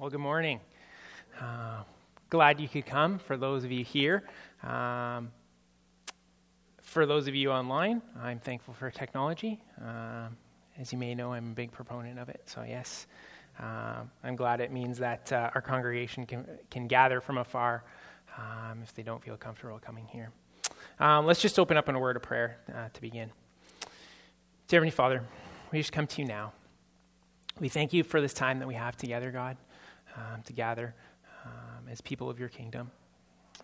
Well, good morning. Uh, glad you could come for those of you here. Um, for those of you online, I'm thankful for technology. Uh, as you may know, I'm a big proponent of it. So, yes, uh, I'm glad it means that uh, our congregation can, can gather from afar um, if they don't feel comfortable coming here. Um, let's just open up in a word of prayer uh, to begin. Dear Heavenly Father, we just come to you now. We thank you for this time that we have together, God um, to gather um, as people of your kingdom.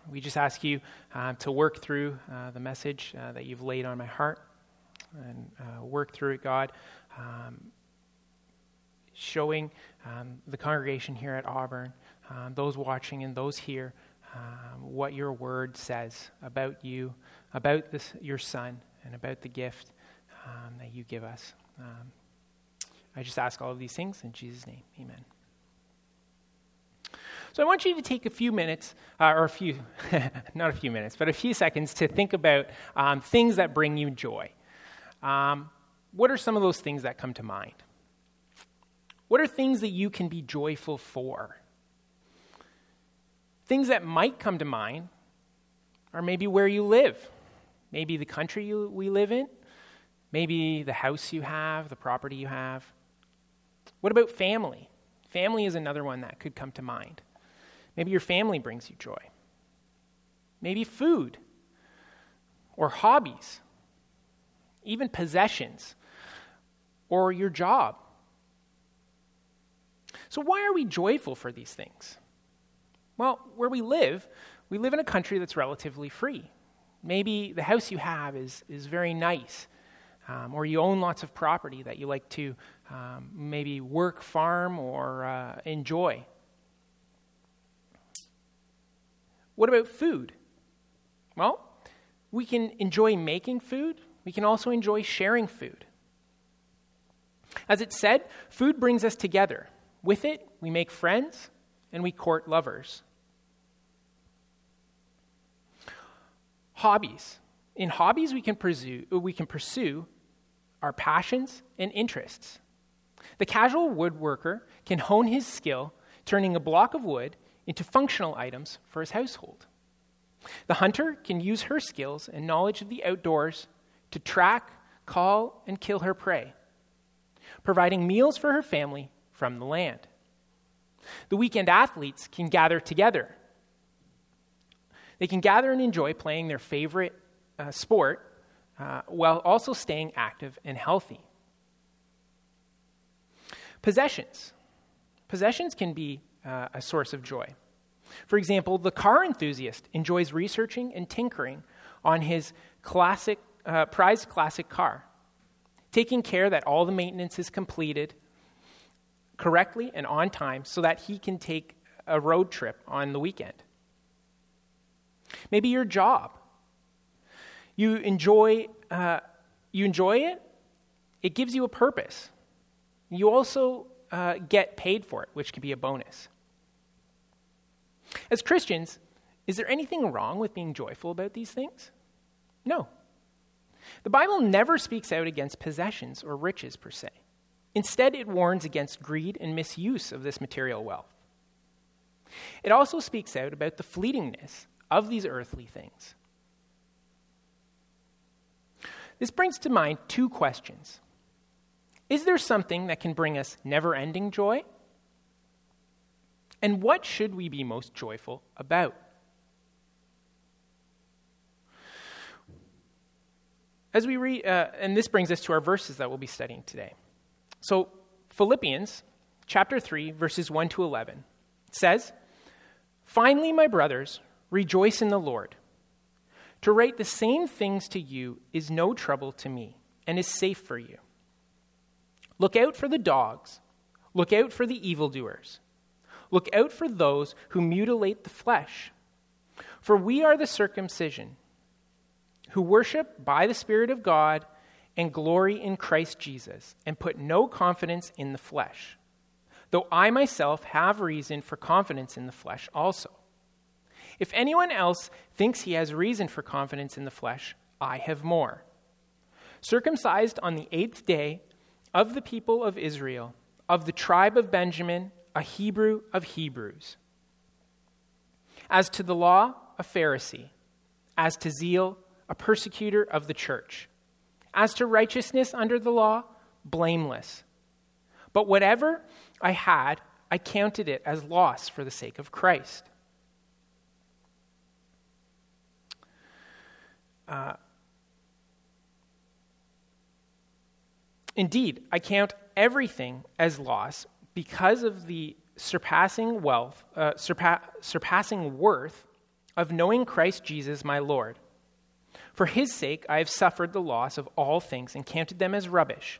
We just ask you um, to work through uh, the message uh, that you've laid on my heart and uh, work through it, God, um, showing um, the congregation here at Auburn, um, those watching and those here, what your word says about you, about this, your son, and about the gift that you give us. I just ask all of these things in Jesus' name. Amen. So I want you to take a few minutes, uh, or a few, not a few minutes, but a few seconds to think about um, things that bring you joy. Um, what are some of those things that come to mind? What are things that you can be joyful for? Things that might come to mind are maybe where you live, maybe the country you, we live in, maybe the house you have, the property you have. What about family? Family is another one that could come to mind. Maybe your family brings you joy. Maybe food or hobbies, even possessions or your job. So, why are we joyful for these things? Well, where we live, we live in a country that's relatively free. Maybe the house you have is, is very nice, um, or you own lots of property that you like to um, maybe work, farm, or uh, enjoy. What about food? Well, we can enjoy making food, we can also enjoy sharing food. As it said, food brings us together. With it, we make friends and we court lovers. Hobbies. In hobbies, we can pursue, we can pursue our passions and interests. The casual woodworker can hone his skill, turning a block of wood into functional items for his household. The hunter can use her skills and knowledge of the outdoors to track, call, and kill her prey, providing meals for her family from the land. The weekend athletes can gather together. They can gather and enjoy playing their favorite uh, sport uh, while also staying active and healthy. Possessions. Possessions can be uh, a source of joy. For example, the car enthusiast enjoys researching and tinkering on his classic, uh, prized classic car, taking care that all the maintenance is completed correctly and on time so that he can take a road trip on the weekend. Maybe your job. You enjoy, uh, you enjoy it, it gives you a purpose. You also uh, get paid for it, which can be a bonus. As Christians, is there anything wrong with being joyful about these things? No. The Bible never speaks out against possessions or riches per se. Instead, it warns against greed and misuse of this material wealth. It also speaks out about the fleetingness of these earthly things. This brings to mind two questions Is there something that can bring us never ending joy? And what should we be most joyful about? As we read, uh, and this brings us to our verses that we'll be studying today. So, Philippians chapter 3, verses 1 to 11 says, Finally, my brothers, rejoice in the Lord. To write the same things to you is no trouble to me and is safe for you. Look out for the dogs, look out for the evildoers Look out for those who mutilate the flesh. For we are the circumcision, who worship by the Spirit of God and glory in Christ Jesus, and put no confidence in the flesh. Though I myself have reason for confidence in the flesh also. If anyone else thinks he has reason for confidence in the flesh, I have more. Circumcised on the eighth day of the people of Israel, of the tribe of Benjamin, a Hebrew of Hebrews. As to the law, a Pharisee. As to zeal, a persecutor of the church. As to righteousness under the law, blameless. But whatever I had, I counted it as loss for the sake of Christ. Uh, indeed, I count everything as loss because of the surpassing wealth, uh, surpa- surpassing worth of knowing Christ Jesus my Lord. For his sake I have suffered the loss of all things and counted them as rubbish,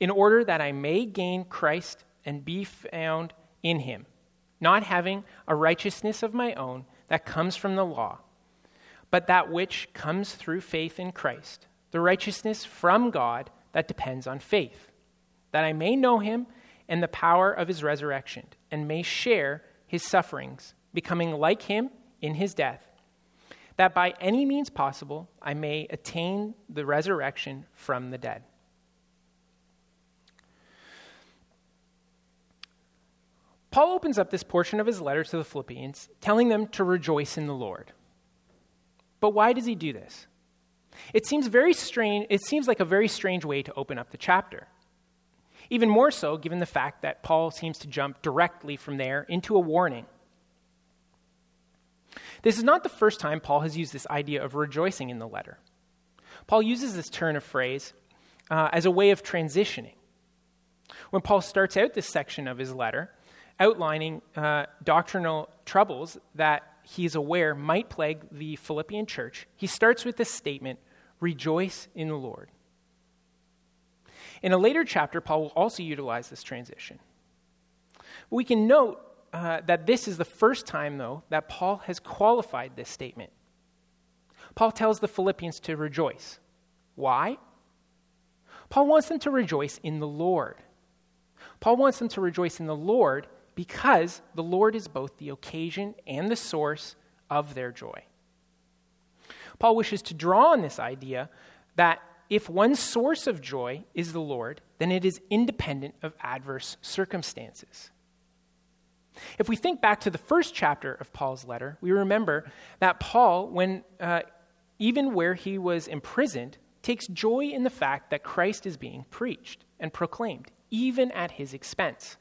in order that I may gain Christ and be found in him, not having a righteousness of my own that comes from the law, but that which comes through faith in Christ, the righteousness from God that depends on faith, that I may know him and the power of his resurrection, and may share his sufferings, becoming like him in his death, that by any means possible I may attain the resurrection from the dead. Paul opens up this portion of his letter to the Philippians, telling them to rejoice in the Lord. But why does he do this? It seems very strange, it seems like a very strange way to open up the chapter. Even more so, given the fact that Paul seems to jump directly from there into a warning. This is not the first time Paul has used this idea of rejoicing in the letter. Paul uses this turn of phrase uh, as a way of transitioning. When Paul starts out this section of his letter, outlining uh, doctrinal troubles that he is aware might plague the Philippian church, he starts with this statement Rejoice in the Lord. In a later chapter, Paul will also utilize this transition. We can note uh, that this is the first time, though, that Paul has qualified this statement. Paul tells the Philippians to rejoice. Why? Paul wants them to rejoice in the Lord. Paul wants them to rejoice in the Lord because the Lord is both the occasion and the source of their joy. Paul wishes to draw on this idea that if one source of joy is the Lord, then it is independent of adverse circumstances. If we think back to the first chapter of Paul's letter, we remember that Paul, when uh, even where he was imprisoned, takes joy in the fact that Christ is being preached and proclaimed, even at his expense.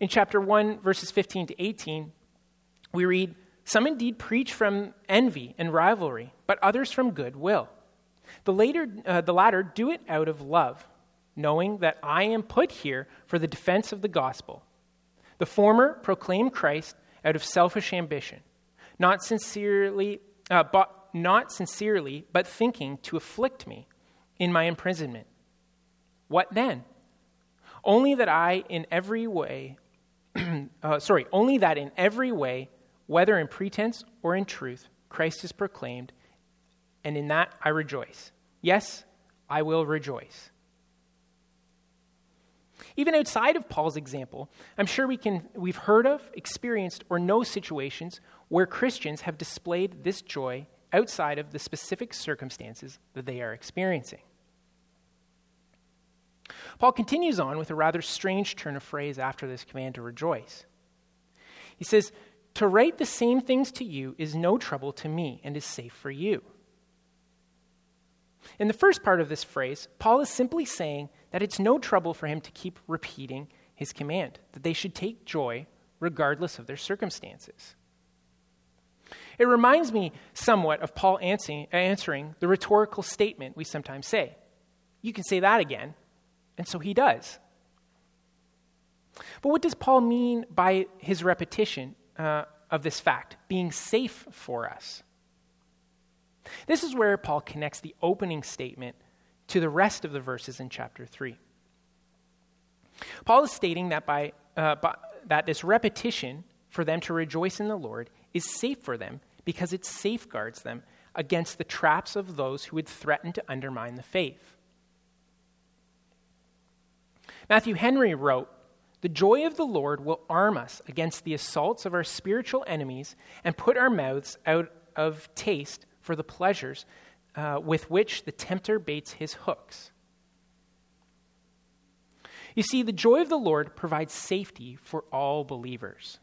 In chapter 1, verses 15 to 18, we read, Some indeed preach from envy and rivalry, but others from goodwill. The, later, uh, the latter do it out of love, knowing that I am put here for the defense of the gospel. The former proclaim Christ out of selfish ambition, not sincerely, uh, but not sincerely, but thinking to afflict me in my imprisonment. What then? Only that I in every way, uh, sorry, only that in every way, whether in pretense or in truth, Christ is proclaimed, and in that I rejoice. Yes, I will rejoice. Even outside of Paul's example, I'm sure we can, we've heard of, experienced, or know situations where Christians have displayed this joy outside of the specific circumstances that they are experiencing. Paul continues on with a rather strange turn of phrase after this command to rejoice. He says, To write the same things to you is no trouble to me and is safe for you. In the first part of this phrase, Paul is simply saying that it's no trouble for him to keep repeating his command, that they should take joy regardless of their circumstances. It reminds me somewhat of Paul answering the rhetorical statement we sometimes say. You can say that again. And so he does. But what does Paul mean by his repetition uh, of this fact, being safe for us? This is where Paul connects the opening statement to the rest of the verses in chapter 3. Paul is stating that, by, uh, by, that this repetition for them to rejoice in the Lord is safe for them because it safeguards them against the traps of those who would threaten to undermine the faith. Matthew Henry wrote, The joy of the Lord will arm us against the assaults of our spiritual enemies and put our mouths out of taste for the pleasures uh, with which the tempter baits his hooks. You see, the joy of the Lord provides safety for all believers.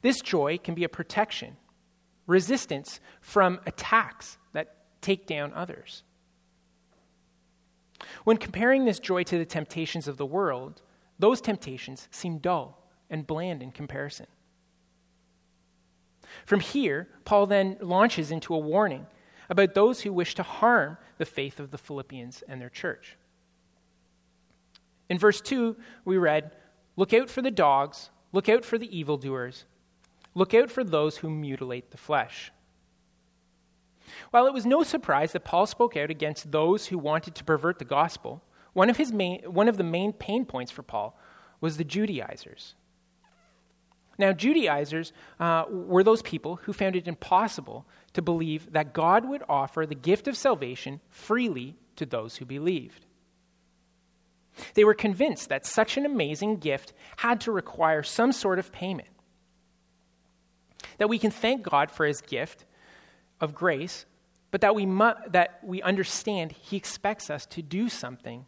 This joy can be a protection, resistance from attacks that take down others. When comparing this joy to the temptations of the world, those temptations seem dull and bland in comparison. From here, Paul then launches into a warning about those who wish to harm the faith of the Philippians and their church. In verse 2, we read, Look out for the dogs, look out for the evildoers, look out for those who mutilate the flesh. While it was no surprise that Paul spoke out against those who wanted to pervert the gospel, one of, his main, one of the main pain points for Paul was the Judaizers. Now, Judaizers uh, were those people who found it impossible to believe that God would offer the gift of salvation freely to those who believed. They were convinced that such an amazing gift had to require some sort of payment. That we can thank God for his gift of grace, but that we, mu- that we understand he expects us to do something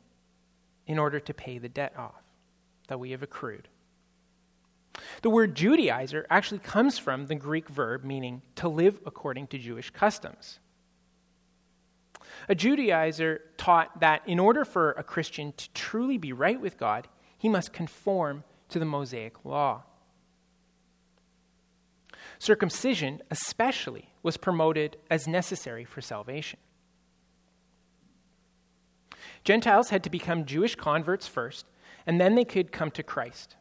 in order to pay the debt off that we have accrued. The word Judaizer actually comes from the Greek verb meaning to live according to Jewish customs. A Judaizer taught that in order for a Christian to truly be right with God, he must conform to the Mosaic law. Circumcision, especially, was promoted as necessary for salvation. Gentiles had to become Jewish converts first, and then they could come to Christ.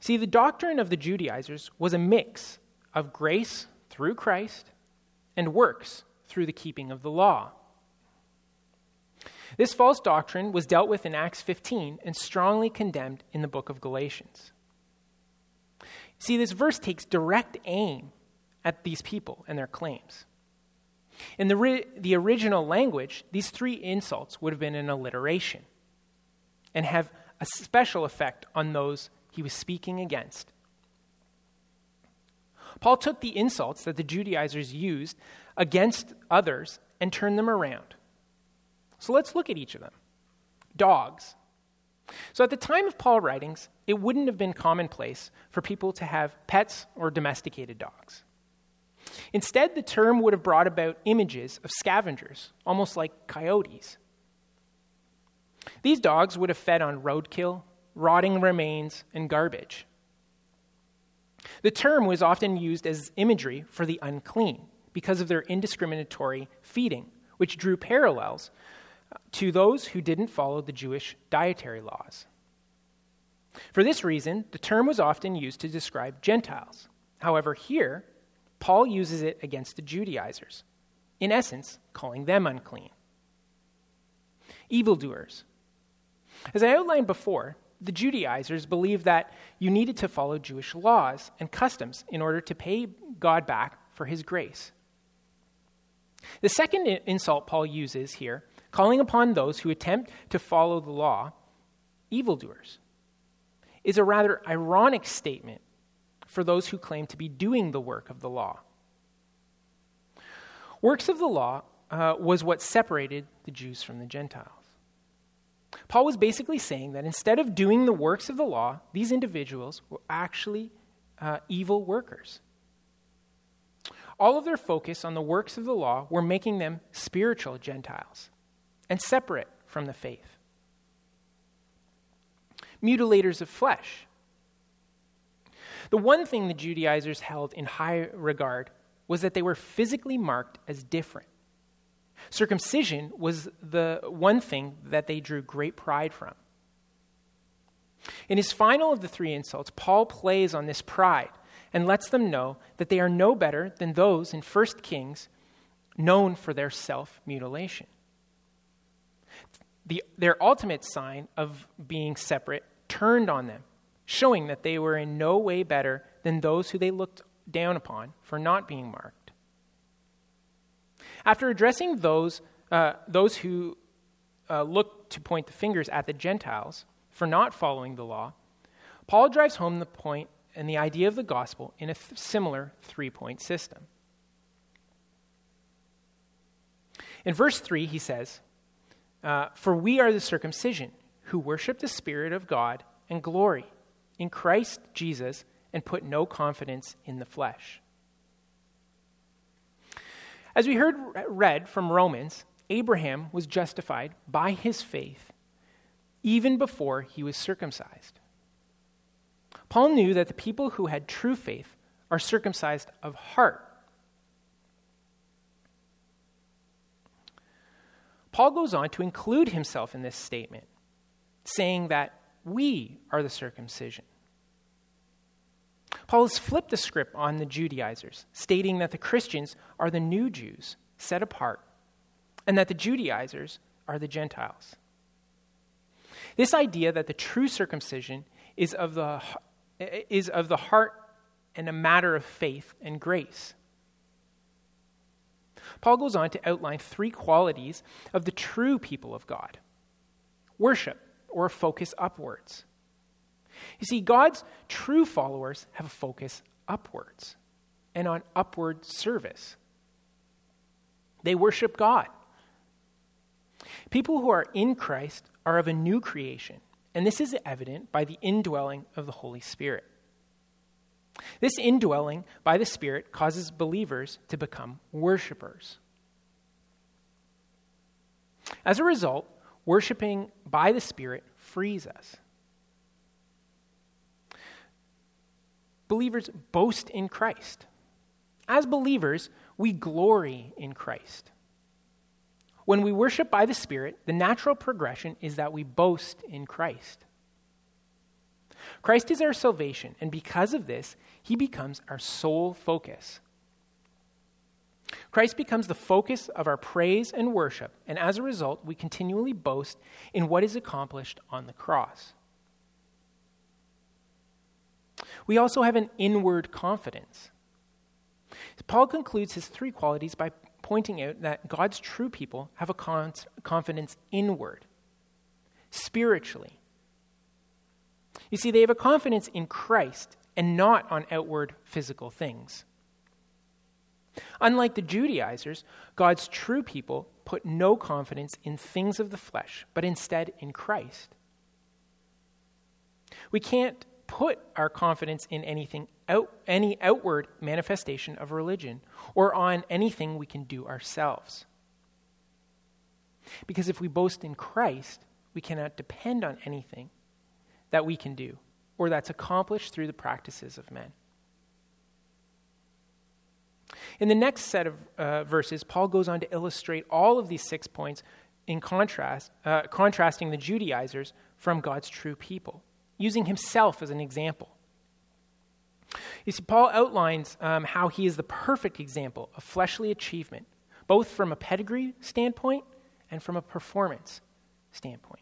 See, the doctrine of the Judaizers was a mix of grace through Christ and works through the keeping of the law. This false doctrine was dealt with in Acts 15 and strongly condemned in the book of Galatians. See, this verse takes direct aim at these people and their claims. In the, ri- the original language, these three insults would have been an alliteration and have a special effect on those he was speaking against. Paul took the insults that the Judaizers used against others and turned them around. So let's look at each of them. Dogs. So at the time of Paul's writings, it wouldn't have been commonplace for people to have pets or domesticated dogs. Instead, the term would have brought about images of scavengers, almost like coyotes. These dogs would have fed on roadkill, rotting remains, and garbage. The term was often used as imagery for the unclean because of their indiscriminatory feeding, which drew parallels to those who didn't follow the Jewish dietary laws. For this reason, the term was often used to describe Gentiles. However, here, Paul uses it against the Judaizers, in essence, calling them unclean. Evildoers. As I outlined before, the Judaizers believed that you needed to follow Jewish laws and customs in order to pay God back for his grace. The second insult Paul uses here, calling upon those who attempt to follow the law, evildoers, is a rather ironic statement for those who claim to be doing the work of the law. Works of the law uh, was what separated the Jews from the Gentiles. Paul was basically saying that instead of doing the works of the law, these individuals were actually uh, evil workers. All of their focus on the works of the law were making them spiritual Gentiles and separate from the faith. Mutilators of flesh. The one thing the Judaizers held in high regard was that they were physically marked as different. Circumcision was the one thing that they drew great pride from. In his final of the three insults, Paul plays on this pride and lets them know that they are no better than those in 1 Kings known for their self mutilation. The, their ultimate sign of being separate turned on them, showing that they were in no way better than those who they looked down upon for not being marked. After addressing those, uh, those who uh, look to point the fingers at the Gentiles for not following the law, Paul drives home the point and the idea of the gospel in a th- similar three point system. In verse 3, he says, uh, For we are the circumcision who worship the Spirit of God and glory in Christ Jesus and put no confidence in the flesh. As we heard read from Romans, Abraham was justified by his faith even before he was circumcised. Paul knew that the people who had true faith are circumcised of heart. Paul goes on to include himself in this statement, saying that we are the circumcision. Paul has flipped the script on the Judaizers, stating that the Christians are the new Jews, set apart, and that the Judaizers are the Gentiles. This idea that the true circumcision is of the, is of the heart and a matter of faith and grace. Paul goes on to outline three qualities of the true people of God worship, or a focus upwards. You see, God's true followers have a focus upwards and on upward service. They worship God. People who are in Christ are of a new creation, and this is evident by the indwelling of the Holy Spirit. This indwelling by the Spirit causes believers to become worshipers. As a result, worshiping by the Spirit frees us. Believers boast in Christ. As believers, we glory in Christ. When we worship by the Spirit, the natural progression is that we boast in Christ. Christ is our salvation, and because of this, he becomes our sole focus. Christ becomes the focus of our praise and worship, and as a result, we continually boast in what is accomplished on the cross. We also have an inward confidence. Paul concludes his three qualities by pointing out that God's true people have a confidence inward, spiritually. You see, they have a confidence in Christ and not on outward physical things. Unlike the Judaizers, God's true people put no confidence in things of the flesh, but instead in Christ. We can't put our confidence in anything out, any outward manifestation of religion or on anything we can do ourselves. Because if we boast in Christ, we cannot depend on anything that we can do or that's accomplished through the practices of men. In the next set of uh, verses, Paul goes on to illustrate all of these six points in contrast, uh, contrasting the Judaizers from God's true people, using himself as an example. You see, Paul outlines um, how he is the perfect example of fleshly achievement, both from a pedigree standpoint and from a performance standpoint.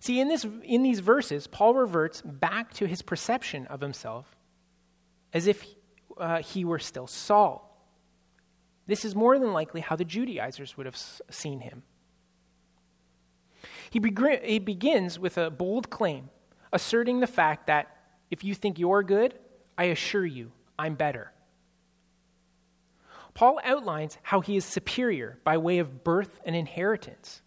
See, in, this, in these verses, Paul reverts back to his perception of himself as if uh, he were still Saul. This is more than likely how the Judaizers would have seen him. He, he begins with a bold claim asserting the fact that if you think you're good, I assure you, I'm better. Paul outlines how he is superior by way of birth and inheritance.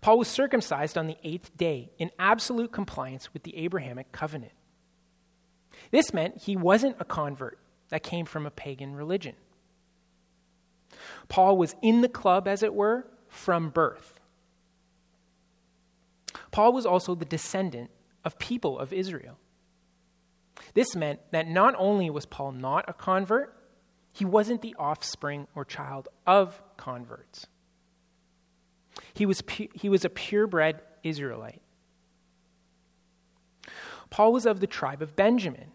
Paul was circumcised on the eighth day in absolute compliance with the Abrahamic covenant. This meant he wasn't a convert that came from a pagan religion. Paul was in the club, as it were, from birth. Paul was also the descendant of people of Israel. This meant that not only was Paul not a convert, he wasn't the offspring or child of converts. He was, pu- he was a purebred Israelite. Paul was of the tribe of Benjamin.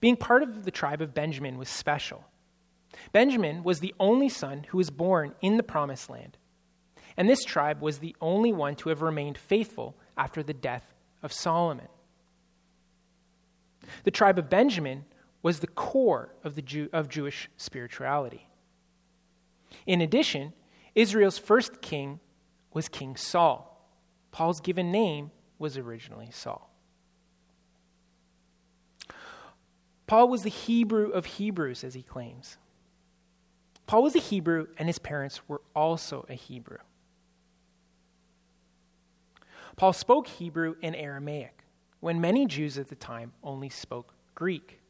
Being part of the tribe of Benjamin was special. Benjamin was the only son who was born in the promised land. And this tribe was the only one to have remained faithful after the death of Solomon. The tribe of Benjamin was the core of, the Jew, of Jewish spirituality. In addition, Israel's first king was King Saul. Paul's given name was originally Saul. Paul was the Hebrew of Hebrews, as he claims. Paul was a Hebrew, and his parents were also a Hebrew. Paul spoke Hebrew and Aramaic, when many Jews at the time only spoke Greek.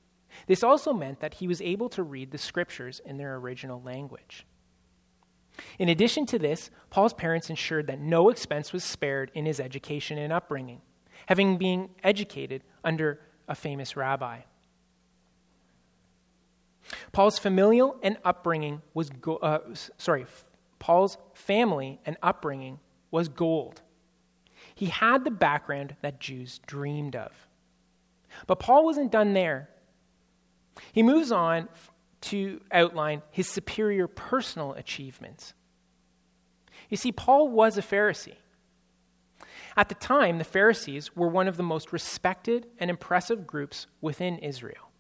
This also meant that he was able to read the scriptures in their original language. In addition to this, Paul's parents ensured that no expense was spared in his education and upbringing, having been educated under a famous rabbi. Paul's familial and upbringing was go- uh, sorry, Paul's family and upbringing was gold. He had the background that Jews dreamed of. But Paul wasn't done there. He moves on to outline his superior personal achievements. You see, Paul was a Pharisee. At the time, the Pharisees were one of the most respected and impressive groups within Israel.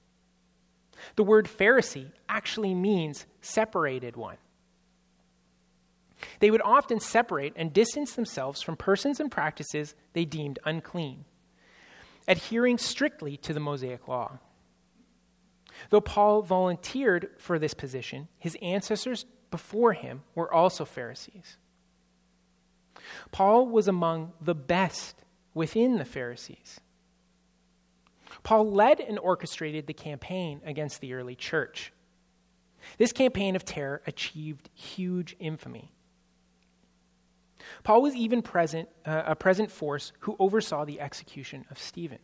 The word Pharisee actually means separated one. They would often separate and distance themselves from persons and practices they deemed unclean, adhering strictly to the Mosaic law. Though Paul volunteered for this position, his ancestors before him were also Pharisees. Paul was among the best within the Pharisees. Paul led and orchestrated the campaign against the early church. This campaign of terror achieved huge infamy. Paul was even present, uh, a present force who oversaw the execution of Stephen.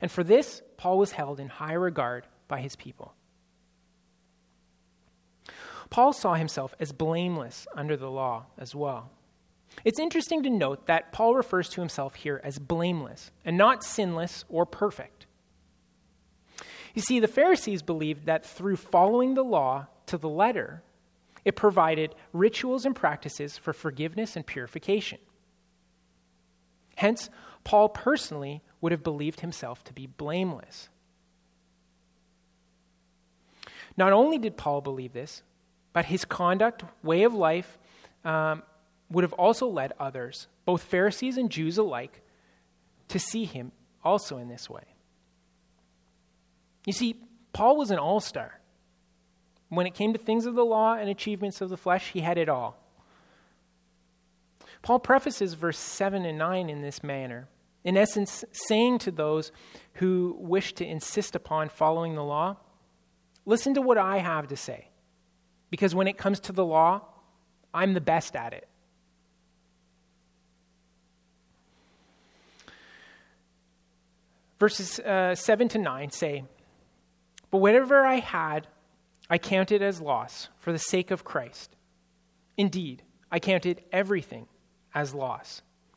And for this, Paul was held in high regard by his people. Paul saw himself as blameless under the law as well. It's interesting to note that Paul refers to himself here as blameless and not sinless or perfect. You see, the Pharisees believed that through following the law to the letter, it provided rituals and practices for forgiveness and purification. Hence, Paul personally would have believed himself to be blameless. Not only did Paul believe this, but his conduct, way of life, um, would have also led others, both Pharisees and Jews alike, to see him also in this way. You see, Paul was an all star. When it came to things of the law and achievements of the flesh, he had it all. Paul prefaces verse 7 and 9 in this manner, in essence, saying to those who wish to insist upon following the law, Listen to what I have to say, because when it comes to the law, I'm the best at it. Verses uh, 7 to 9 say, But whatever I had, I counted as loss for the sake of Christ. Indeed, I counted everything as loss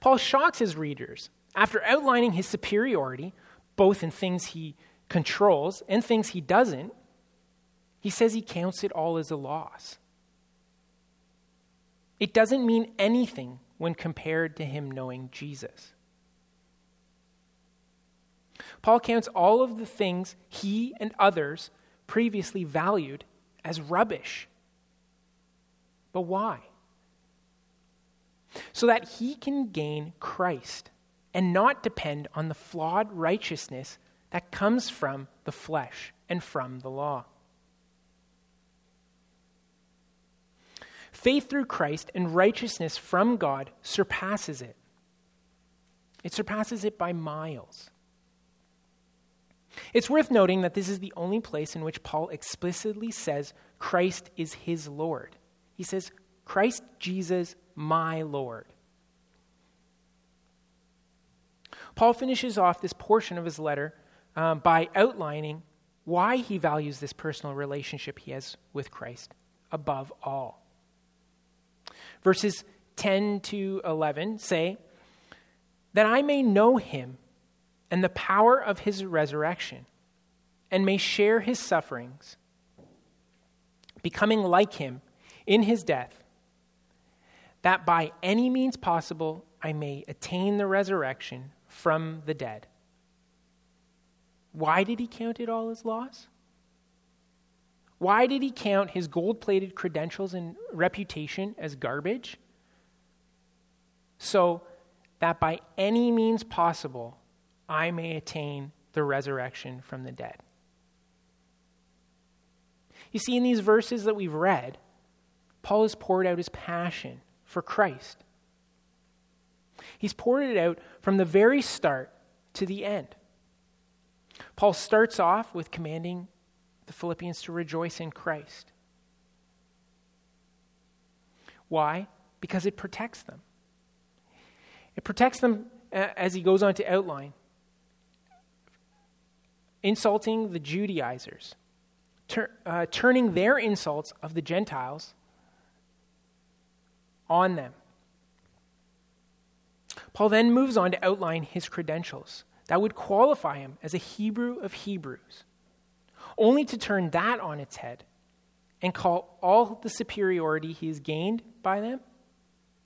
Paul shocks his readers after outlining his superiority, both in things he controls and things he doesn't. He says he counts it all as a loss. It doesn't mean anything when compared to him knowing Jesus. Paul counts all of the things he and others previously valued as rubbish. But why? So that he can gain Christ and not depend on the flawed righteousness that comes from the flesh and from the law. Faith through Christ and righteousness from God surpasses it. It surpasses it by miles. It's worth noting that this is the only place in which Paul explicitly says Christ is his Lord. He says, Christ Jesus, my Lord. Paul finishes off this portion of his letter um, by outlining why he values this personal relationship he has with Christ above all. Verses 10 to 11 say, That I may know him and the power of his resurrection, and may share his sufferings, becoming like him in his death, that by any means possible I may attain the resurrection from the dead. Why did he count it all as loss? Why did he count his gold plated credentials and reputation as garbage? So that by any means possible I may attain the resurrection from the dead. You see, in these verses that we've read, Paul has poured out his passion for Christ. He's poured it out from the very start to the end. Paul starts off with commanding the Philippians to rejoice in Christ. Why? Because it protects them. It protects them uh, as he goes on to outline, insulting the Judaizers, uh, turning their insults of the Gentiles on them. Paul then moves on to outline his credentials that would qualify him as a Hebrew of Hebrews, only to turn that on its head and call all the superiority he has gained by them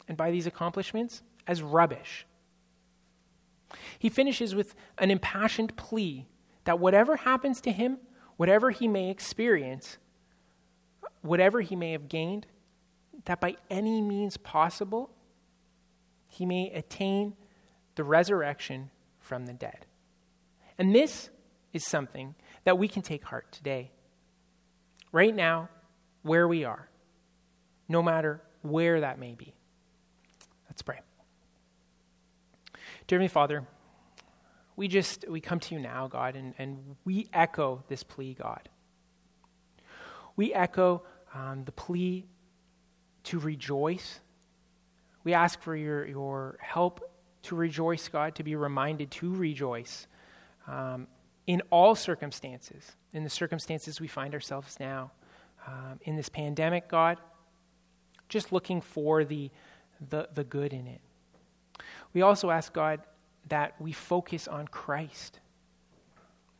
and by these accomplishments as rubbish. He finishes with an impassioned plea that whatever happens to him, whatever he may experience, whatever he may have gained, that by any means possible, he may attain the resurrection from the dead. And this is something that we can take heart today. Right now, where we are, no matter where that may be. Let's pray. Dear Heavenly Father, we just we come to you now, God, and, and we echo this plea, God. We echo um, the plea to rejoice. We ask for your, your help to rejoice, God, to be reminded to rejoice um, in all circumstances, in the circumstances we find ourselves now. Um, in this pandemic, God, just looking for the, the, the good in it. We also ask, God, that we focus on Christ.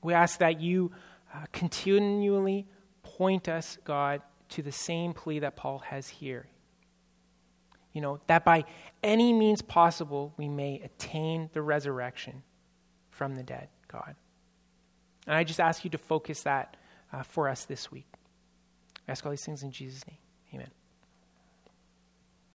We ask that you uh, continually point us, God, to the same plea that Paul has here. You know, that by any means possible we may attain the resurrection from the dead, God. And I just ask you to focus that uh, for us this week. I ask all these things in Jesus' name.